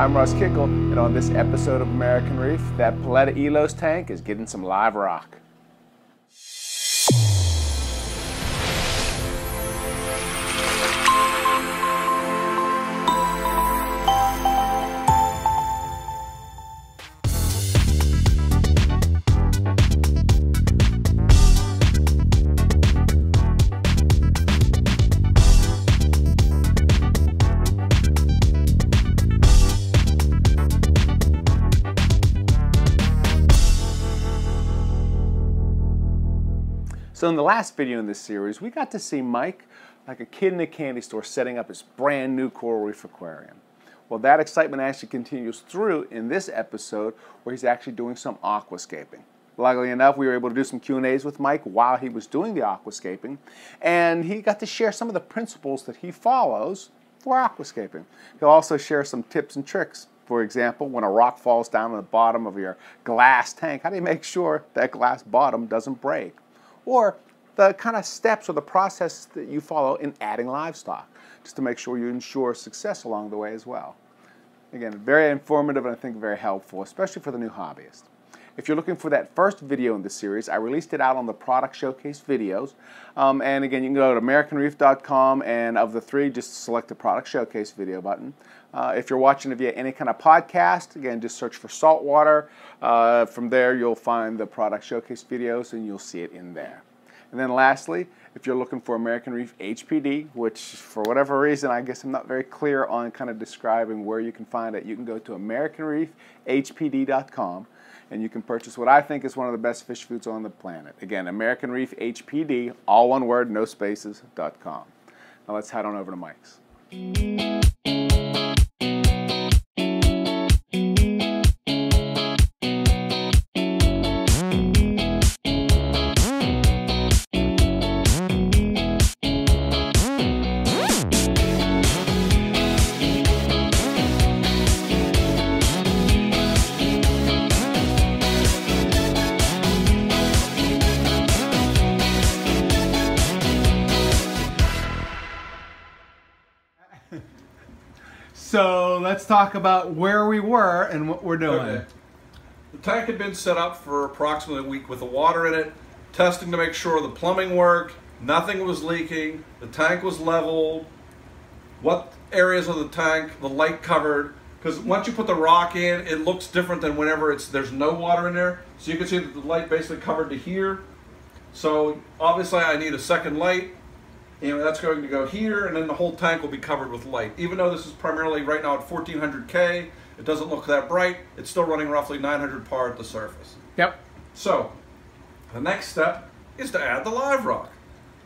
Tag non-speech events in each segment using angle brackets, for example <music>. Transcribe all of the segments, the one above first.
I'm Russ Kickle, and on this episode of American Reef, that Paletta Elos tank is getting some live rock. So in the last video in this series, we got to see Mike, like a kid in a candy store, setting up his brand new coral reef aquarium. Well, that excitement actually continues through in this episode where he's actually doing some aquascaping. Luckily enough, we were able to do some Q&As with Mike while he was doing the aquascaping, and he got to share some of the principles that he follows for aquascaping. He'll also share some tips and tricks. For example, when a rock falls down on the bottom of your glass tank, how do you make sure that glass bottom doesn't break? Or the kind of steps or the process that you follow in adding livestock, just to make sure you ensure success along the way as well. Again, very informative and I think very helpful, especially for the new hobbyist. If you're looking for that first video in the series, I released it out on the product showcase videos. Um, and again, you can go to AmericanReef.com and of the three, just select the product showcase video button. Uh, if you're watching via any kind of podcast, again, just search for saltwater. Uh, from there, you'll find the product showcase videos and you'll see it in there. And then lastly, if you're looking for American Reef HPD, which for whatever reason, I guess I'm not very clear on kind of describing where you can find it, you can go to AmericanReefHPD.com and you can purchase what I think is one of the best fish foods on the planet. Again, American Reef HPD, all one word, no spaces.com. Now let's head on over to Mike's. Talk about where we were and what we're doing. Okay. The tank had been set up for approximately a week with the water in it, testing to make sure the plumbing worked, nothing was leaking, the tank was leveled, what areas of the tank, the light covered, because once you put the rock in, it looks different than whenever it's there's no water in there. So you can see that the light basically covered to here. So obviously I need a second light and that's going to go here and then the whole tank will be covered with light. Even though this is primarily right now at 1400K, it doesn't look that bright, it's still running roughly 900 par at the surface. Yep. So, the next step is to add the live rock.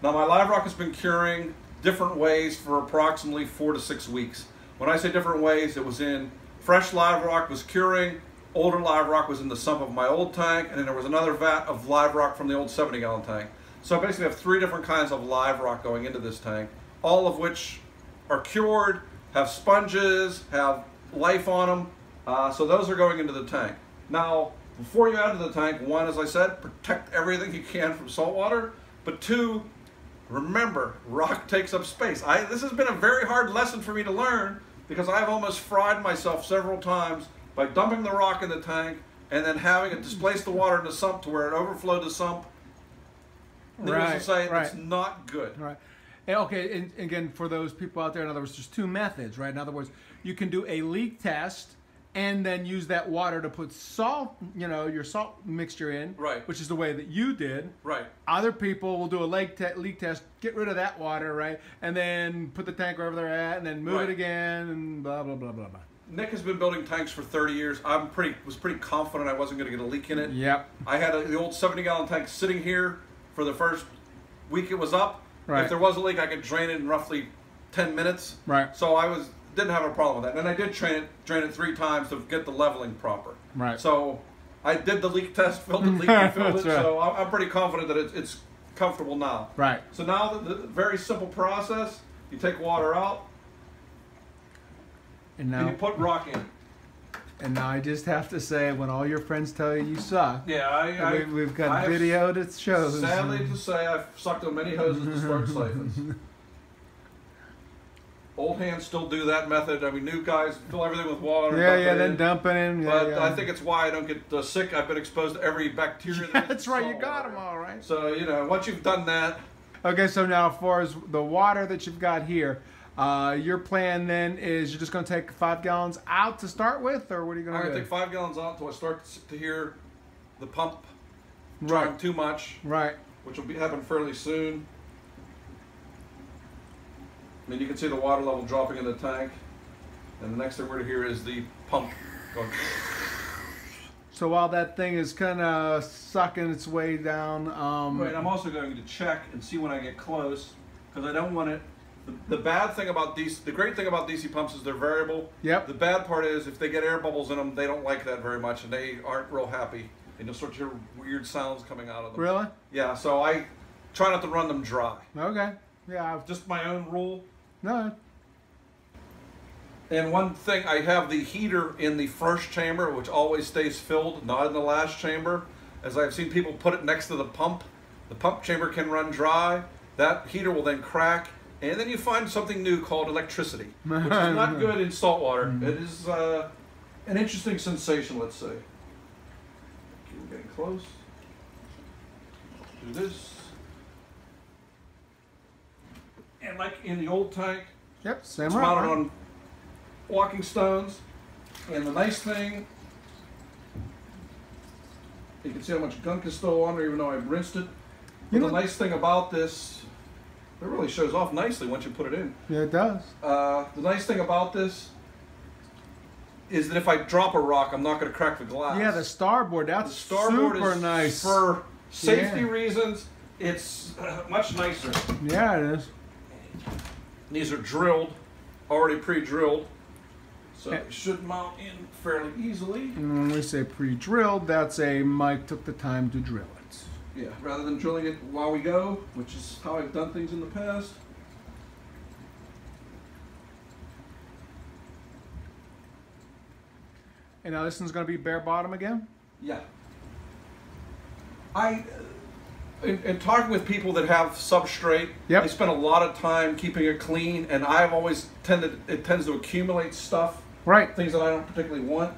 Now my live rock has been curing different ways for approximately four to six weeks. When I say different ways, it was in fresh live rock was curing, older live rock was in the sump of my old tank, and then there was another vat of live rock from the old 70 gallon tank. So I basically have three different kinds of live rock going into this tank, all of which are cured, have sponges, have life on them. Uh, so those are going into the tank. Now, before you add to the tank, one, as I said, protect everything you can from salt water. But two, remember, rock takes up space. I, this has been a very hard lesson for me to learn because I've almost fried myself several times by dumping the rock in the tank and then having it displace the water in the sump to where it overflowed the sump Needless Right, to say, right. it's not good. Right. And, okay, and again, for those people out there, in other words, there's two methods, right? In other words, you can do a leak test and then use that water to put salt, you know, your salt mixture in, Right. Which is the way that you did. Right. Other people will do a leak, te- leak test, get rid of that water, right, and then put the tank wherever they're at, and then move Right. it again, and blah blah blah blah blah. Nick has been building tanks for 30 years. I'm pretty was pretty confident I wasn't going to get a leak in it. Yep. I had a, the old 70 gallon tank sitting here for the first week it was up. Right. If there was a leak, I could drain it in roughly 10 minutes. Right. So I was didn't have a problem with that. And I did drain it drain it three times to get the leveling proper. Right. So I did the leak test, filled the leak, refilled <laughs> it. Right. So I'm I'm pretty confident that it's, it's comfortable now. Right. So now the, the very simple process: you take water out And and now, you put rock in. And now I just have to say, when all your friends tell you you suck, Yeah, I, I we, we've got I have video that shows. Sadly to say, I've sucked on many hoses to start siphons. <laughs> Old hands still do that method. I mean, new guys fill everything with water. Yeah, yeah, then in. dump it in. Yeah, But yeah. I think it's why I don't get uh, sick. I've been exposed to every bacteria. That <laughs> is right. You got them all right. So you know, once you've done that, Okay, so now as far as the water that you've got here, uh, your plan then is you're just going to take five gallons out to start with, or what are you going to do? I'm going to take five gallons out until I start to hear the pump right, too much, right. which will be happen fairly soon. I mean, you can see the water level dropping in the tank, and the next thing we're going to hear is the pump going. So while that thing is kind of sucking its way down, um, Right, I'm also going to check and see when I get close because I don't want it. The, the bad thing about DC, the great thing about DC pumps is they're variable. Yep. The bad part is if they get air bubbles in them, they don't like that very much, and they aren't real happy, and you'll start to hear weird sounds coming out of them. really? Yeah. So I try not to run them dry. Okay. Yeah. I've, Just my own rule. no. And one thing, I have the heater in the first chamber, which always stays filled, not in the last chamber. As I've seen people put it next to the pump, the pump chamber can run dry. That heater will then crack, and then you find something new called electricity, <laughs> which is not good in salt water. It is uh, an interesting sensation, let's say. Okay, we're getting close. Do this. And like in the old tank, Yep. Same it's route. mounted right? on walking stones. And the nice thing, you can see how much gunk is still on there, even though I've rinsed it. But You the nice thing about this, it really shows off nicely once you put it in. Yeah, it does. Uh, the nice thing about this is that if I drop a rock, I'm not going to crack the glass. Yeah, the starboard. The That's starboard super is nice. for safety Yeah. reasons. It's uh, much nicer. yeah, it is. These are drilled, already pre-drilled, so it should mount in fairly easily. And when we say pre-drilled, that's a Mike took the time to drill it. Yeah, rather than drilling it while we go, which is how I've done things in the past. And now this one's going to be bare bottom again. Yeah. I, uh, in, in talking with people that have substrate, Yep. they spend a lot of time keeping it clean, and I've always tended it tends to accumulate stuff, Right. things that I don't particularly want.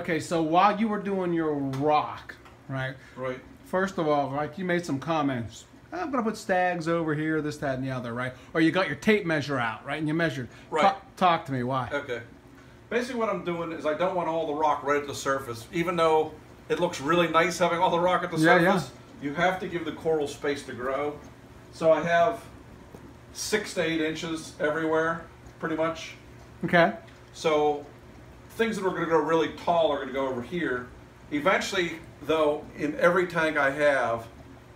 Okay, so while you were doing your rock, right? Right. First of all, like you made some comments. Ah, I'm gonna put stags over here, this, that, and the other, right? Or you got your tape measure out, right? And you measured. Right. Talk, talk to me. Why? Okay. Basically, what I'm doing is I don't want all the rock right at the surface, even though it looks really nice having all the rock at the Yeah, yeah. surface. You have to give the coral space to grow. So I have six to eight inches everywhere, pretty much. Okay. So things that are going to go really tall are going to go over here. Eventually, though, in every tank I have,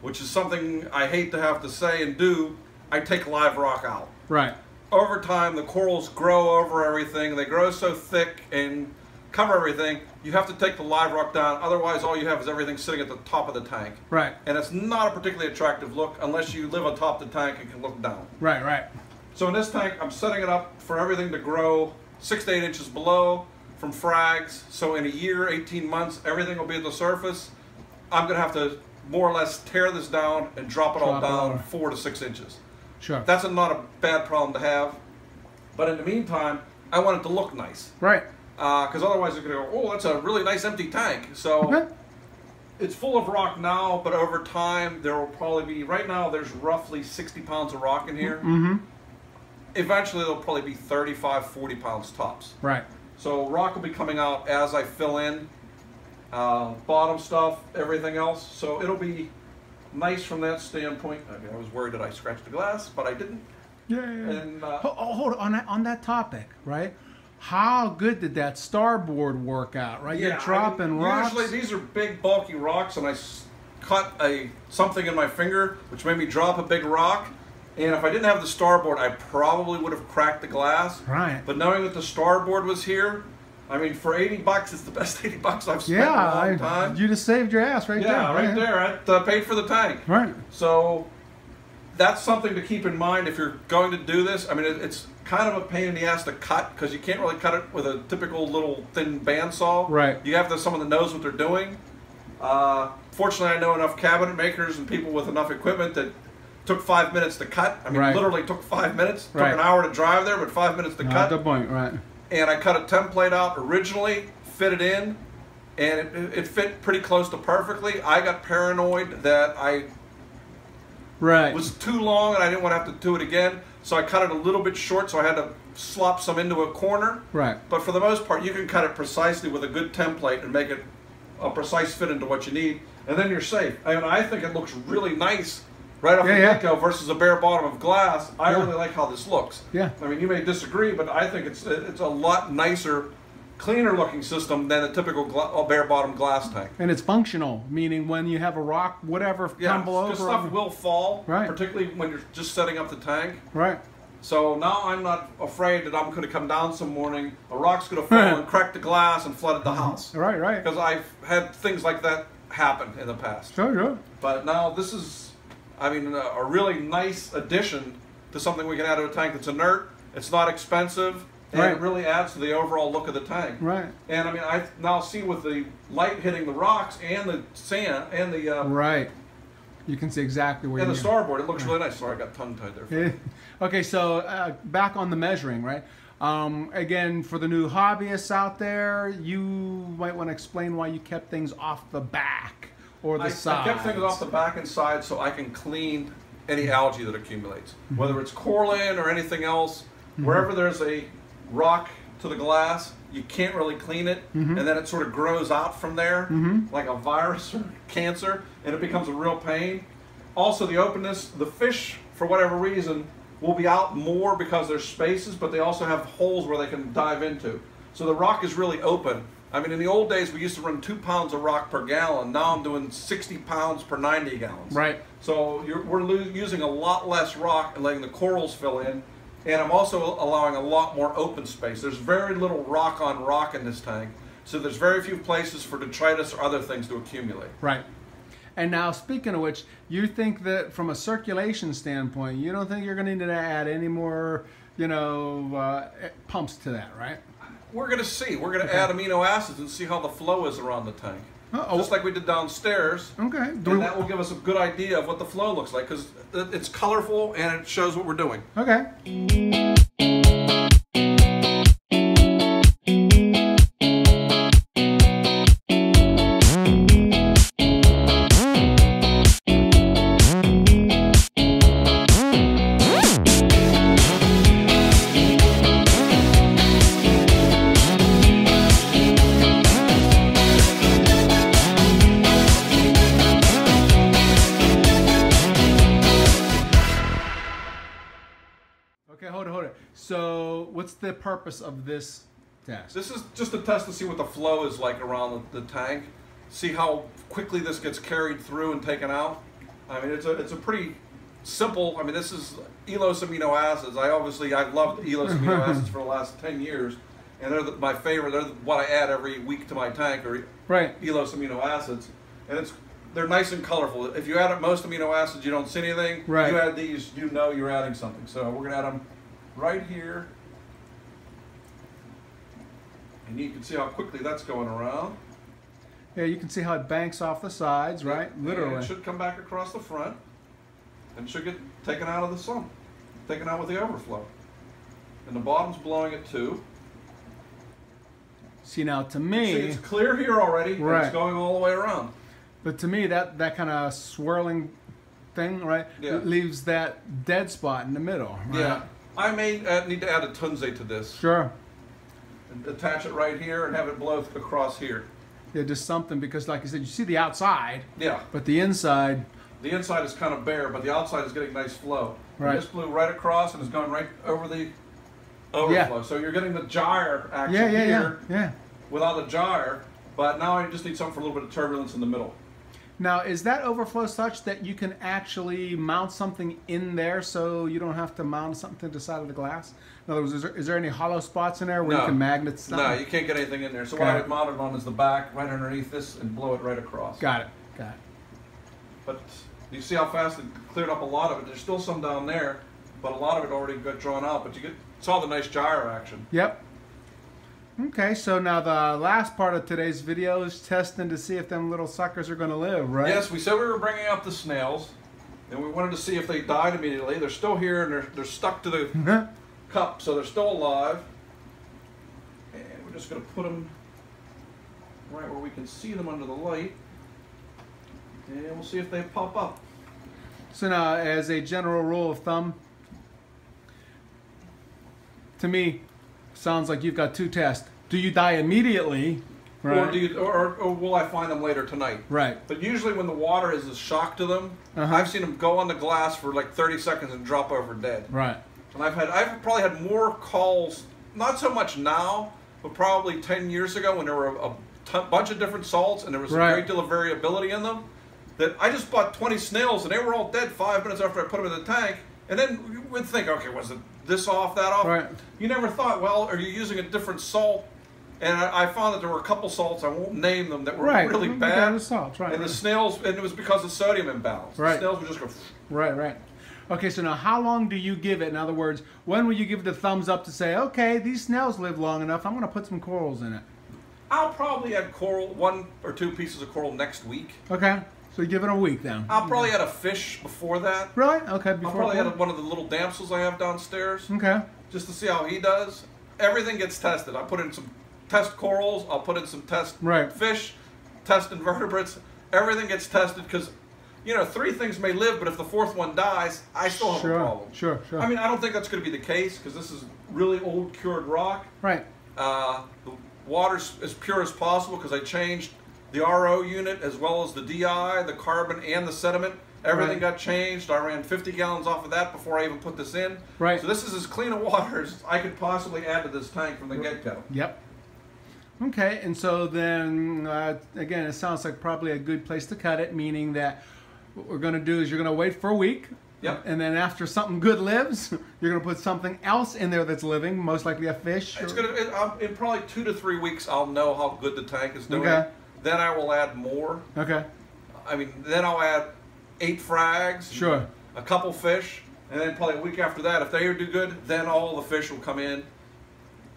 which is something I hate to have to say and do, I take live rock out. Right. Over time, the corals grow over everything. They grow so thick and cover everything, you have to take the live rock down. Otherwise, all you have is everything sitting at the top of the tank. Right. And it's not a particularly attractive look unless you live atop the tank and can look down. Right. Right. So in this tank, I'm setting it up for everything to grow six to eight inches below from frags. So in a year, 18 months, everything will be at the surface. I'm gonna have to more or less tear this down and drop it all Drop it down lower. four to six inches. Sure. That's a, not a bad problem to have. But in the meantime, I want it to look nice. right. Because otherwise, it's gonna go, oh, that's a really nice empty tank. So Okay. it's full of rock now, but over time there will probably be. Right now, there's roughly 60 pounds of rock in here. Mm-hmm. Eventually, there'll probably be 35, 40 pounds tops. Right. So rock will be coming out as I fill in uh, bottom stuff, everything else. So it'll be nice from that standpoint. I, mean, I was worried that I scratched the glass, but I didn't. Yeah. yeah, yeah. And uh, Oh, hold on. on that on that topic, right? How good did that starboard work out, right? You're I mean, dropping rocks. Usually these are big bulky rocks, and I s- cut a something in my finger, which made me drop a big rock. And if I didn't have the starboard, I probably would have cracked the glass. Right. But knowing that the starboard was here, I mean, for 80 bucks, it's the best <laughs> 80 bucks I've spent yeah, in a long I, time. you just saved your ass right there. yeah, right there. I uh, paid for the tank. Right. So that's something to keep in mind if you're going to do this. I mean, it, it's kind of a pain in the ass to cut because you can't really cut it with a typical little thin bandsaw. Right. You have to have someone that knows what they're doing. Uh, fortunately, I know enough cabinet makers and people with enough equipment that took five minutes to cut. I mean, Right. literally took five minutes. Right. Took an hour to drive there, but five minutes to Ah, cut good point. Right. and I cut a template out originally, fit it in, and it, it fit pretty close to perfectly. I got paranoid that I Right. was too long and I didn't want to have to do it again, so I cut it a little bit short, so I had to slop some into a corner. right. But for the most part, you can cut it precisely with a good template and make it a precise fit into what you need, and then you're safe. I mean, I think it looks really nice right off Yeah, the yeah. get-go versus a bare bottom of glass. I Yeah. really like how this looks. Yeah. I mean, you may disagree, but I think it's it's a lot nicer, cleaner looking system than a typical bare bottom glass tank. And it's functional, meaning when you have a rock, whatever, Yeah, tumble over. stuff will fall, Right. particularly when you're just setting up the tank. Right. So now I'm not afraid that I'm going to come down some morning, a rock's going to fall <laughs> and crack the glass and flood the mm-hmm. house. Right. Right. Because I've had things like that happen in the past. Sure. Sure. But now this is, I mean, a, a really nice addition to something we can add to a tank that's inert. It's not expensive, and Right. it really adds to the overall look of the tank. Right. And I mean, I now see with the light hitting the rocks and the sand and the uh, Right. You can see exactly where you and the starboard, it looks really nice. Sorry, I got tongue tied there. <laughs> Okay, so uh, back on the measuring, right? Um, again, for the new hobbyists out there, you might want to explain why you kept things off the back or the I, I kept things off the back and side so I can clean any algae that accumulates, mm-hmm. whether it's coralline or anything else. Wherever mm-hmm. there's a rock to the glass, you can't really clean it, mm-hmm. and then it sort of grows out from there like a virus or cancer, and it becomes a real pain. Also, the openness, the fish, for whatever reason, will be out more because there's spaces, but they also have holes where they can dive into. So the rock is really open. I mean, in the old days, we used to run two pounds of rock per gallon. Now I'm doing 60 pounds per 90 gallons. Right. So you're, we're using a lot less rock and letting the corals fill in. And I'm also allowing a lot more open space. There's very little rock on rock in this tank. So there's very few places for detritus or other things to accumulate. Right. And now, speaking of which, you think that from a circulation standpoint, you don't think you're going to need to add any more, you know, uh, pumps to that, right? We're going to see. We're going to add amino acids and see how the flow is around the tank. Uh-oh. Just like we did downstairs. Okay. Do And that will give us a good idea of what the flow looks like because it's colorful and it shows what we're doing. Okay. Purpose of this test? This is just a test to see what the flow is like around the, the tank. See how quickly this gets carried through and taken out. I mean, it's a it's a pretty simple. I mean, this is Elos amino acids. I obviously I've loved Elos amino <laughs> acids for the last ten years, and they're the, my favorite. They're the, what I add every week to my tank, or right. Elos amino acids, and it's they're nice and colorful. If you add most amino acids, you don't see anything. Right. You add these, you know you're adding something. So we're gonna add them right here, and you can see how quickly that's going around. Yeah, you can see how it banks off the sides, right? And Literally. it should come back across the front, and should get taken out of the sump, taken out with the overflow. And the bottom's blowing it too. See now, to me, See, it's clear here already, Right. it's going all the way around. but to me, that that kind of swirling thing, right, Yeah. leaves that dead spot in the middle. Right? Yeah. I may uh, need to add a tunze to this. Sure. Attach it right here and have it blow across here. Yeah, just something because, like I said, you see the outside, Yeah, but the inside. the inside is kind of bare, but the outside is getting nice flow. And Right. This blew right across and is going right over the overflow. Yeah. So you're getting the gyre action Yeah, yeah, yeah, here yeah. without the gyre, but now I just need something for a little bit of turbulence in the middle. Now, is that overflow such that you can actually mount something in there so you don't have to mount something to the side of the glass? In other words, is there, is there any hollow spots in there where you No. can magnet something? No, you can't get anything in there. So what Got I it. would mount it on is the back, right underneath this, and blow it right across. Got it. Got it. But you see how fast it cleared up a lot of it. There's still some down there, but a lot of it already got drawn out. But you get saw the nice gyre action. Yep. Okay, so now the last part of today's video is testing to see if them little suckers are going to live, right? Yes, we said we were bringing up the snails, and we wanted to see if they died immediately. They're still here, and they're, they're stuck to the <laughs> cup, so they're still alive. And we're just going to put them right where we can see them under the light, and we'll see if they pop up. So now, as a general rule of thumb, to me, sounds like you've got two tests. Do you die immediately? Or, do you, or, or will I find them later tonight? Right. But usually when the water is a shock to them, Uh-huh. I've seen them go on the glass for like 30 seconds and drop over dead. Right. And I've had I've probably had more calls, not so much now, but probably 10 years ago when there were a, a bunch of different salts and there was Right. a great deal of variability in them. That I just bought 20 snails and they were all dead five minutes after I put them in the tank. And then you would think, okay, was it this off, that off? Right. You never thought, well, are you using a different salt? And I, I found that there were a couple salts, I won't name them, that were Right. really Mhm, bad. yeah, the salts, right, And the snails, and it was because of sodium imbalance. Right. The snails would just go, Right, right. Okay, so now how long do you give it? In other words, when will you give the thumbs up to say, okay, these snails live long enough, I'm going to put some corals in it? I'll probably add coral, one or two pieces of coral next week. Okay, so you give it a week then. I'll probably add a fish before that. Really? Okay, I'll before. probably add one of the little damsels I have downstairs Okay. just to see how he does. Everything gets tested. I put in some test corals. I'll put in some test Right. fish, test invertebrates. Everything gets tested because, you know, three things may live, but if the fourth one dies, I still have Sure, a problem. sure, sure. I mean, I don't think that's going to be the case because this is really old cured rock. Right. Uh, the water's as pure as possible because I changed the RO unit as well as the DI, the carbon, and the sediment. Everything Right. got changed. I ran 50 gallons off of that before I even put this in. Right. So this is as clean a water <laughs> as I could possibly add to this tank from the get-go. Yep. Okay, and so then uh, again, it sounds like probably a good place to cut it, meaning that what we're going to do is you're going to wait for a week. Yep. And then after something good lives, <laughs> you're going to put something else in there that's living, most likely a fish. It's or- gonna it, um, in probably two to three weeks. I'll know how good the tank is doing. Okay. Then I will add more. Okay. I mean, then I'll add eight frags. Sure. A couple fish, and then probably a week after that, if they do good, then all the fish will come in.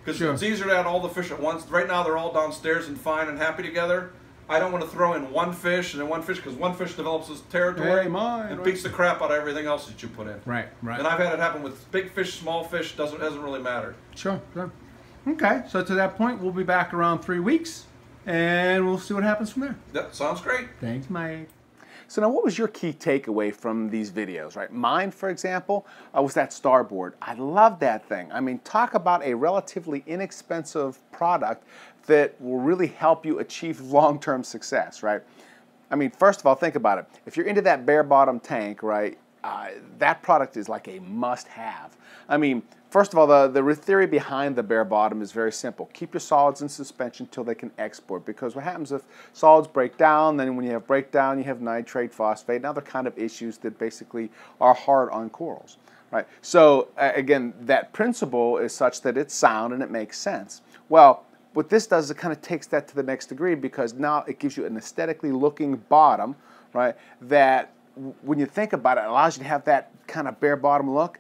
Because Sure. it's easier to add all the fish at once. Right now, they're all downstairs and fine and happy together. I don't want to throw in one fish and then one fish because one fish develops his territory Hey, mine, and right. beats the crap out of everything else that you put in. Right, right. And I've had it happen with big fish, small fish. Doesn't doesn't really matter. Sure, sure. Okay, so to that point, we'll be back around three weeks, and we'll see what happens from there. That sounds great. Thanks, Mike. So now what was your key takeaway from these videos, right? Mine, for example, uh, was that starboard. I love that thing. I mean, talk about a relatively inexpensive product that will really help you achieve long-term success, right? I mean, first of all, think about it. If you're into that bare bottom tank, right, uh, that product is like a must have. I mean, First of all, the, the theory behind the bare bottom is very simple. Keep your solids in suspension until they can export because what happens if solids break down, then when you have breakdown, you have nitrate, phosphate, and other kind of issues that basically are hard on corals. Right. So uh, again, that principle is such that it's sound and it makes sense. Well, what this does is it kind of takes that to the next degree because now it gives you an aesthetically looking bottom, right? That when you think about it, it allows you to have that kind of bare bottom look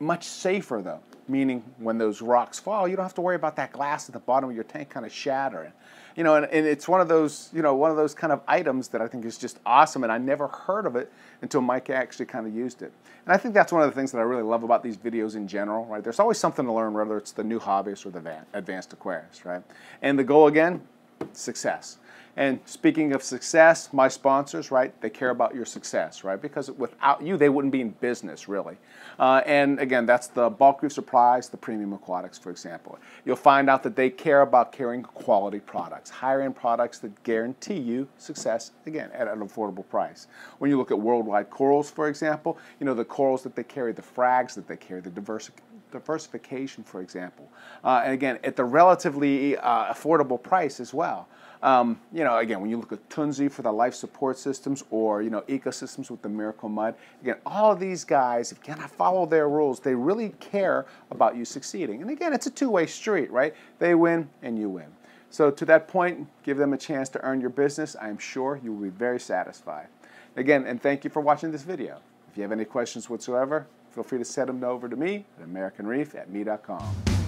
much safer though, meaning when those rocks fall, you don't have to worry about that glass at the bottom of your tank kind of shattering. You know, and, and it's one of those, you know, one of those kind of items that I think is just awesome, and I never heard of it until Mike actually kind of used it. And I think that's one of the things that I really love about these videos in general, right? There's always something to learn, whether it's the new hobbyist or the advanced aquarist, right? And the goal again, success. And speaking of success, my sponsors, right, they care about your success, right? Because without you, they wouldn't be in business, really. Uh, and again, that's the bulk reef supplies, the premium aquatics, for example. You'll find out that they care about carrying quality products, higher end products that guarantee you success, again, at an affordable price. When you look at worldwide corals, for example, you know, the corals that they carry, the frags that they carry, the diversification, for example. Uh, and again, at the relatively uh, affordable price as well. Um, you know, again, when you look at Tunze for the life support systems or, you know, ecosystems with the Miracle Mud, again, all of these guys, if you cannot follow their rules, they really care about you succeeding. And again, it's a two-way street, right? They win and you win. So to that point, give them a chance to earn your business. I am sure you will be very satisfied. Again, and thank you for watching this video. If you have any questions whatsoever, feel free to send them over to me at AmericanReef at me.com.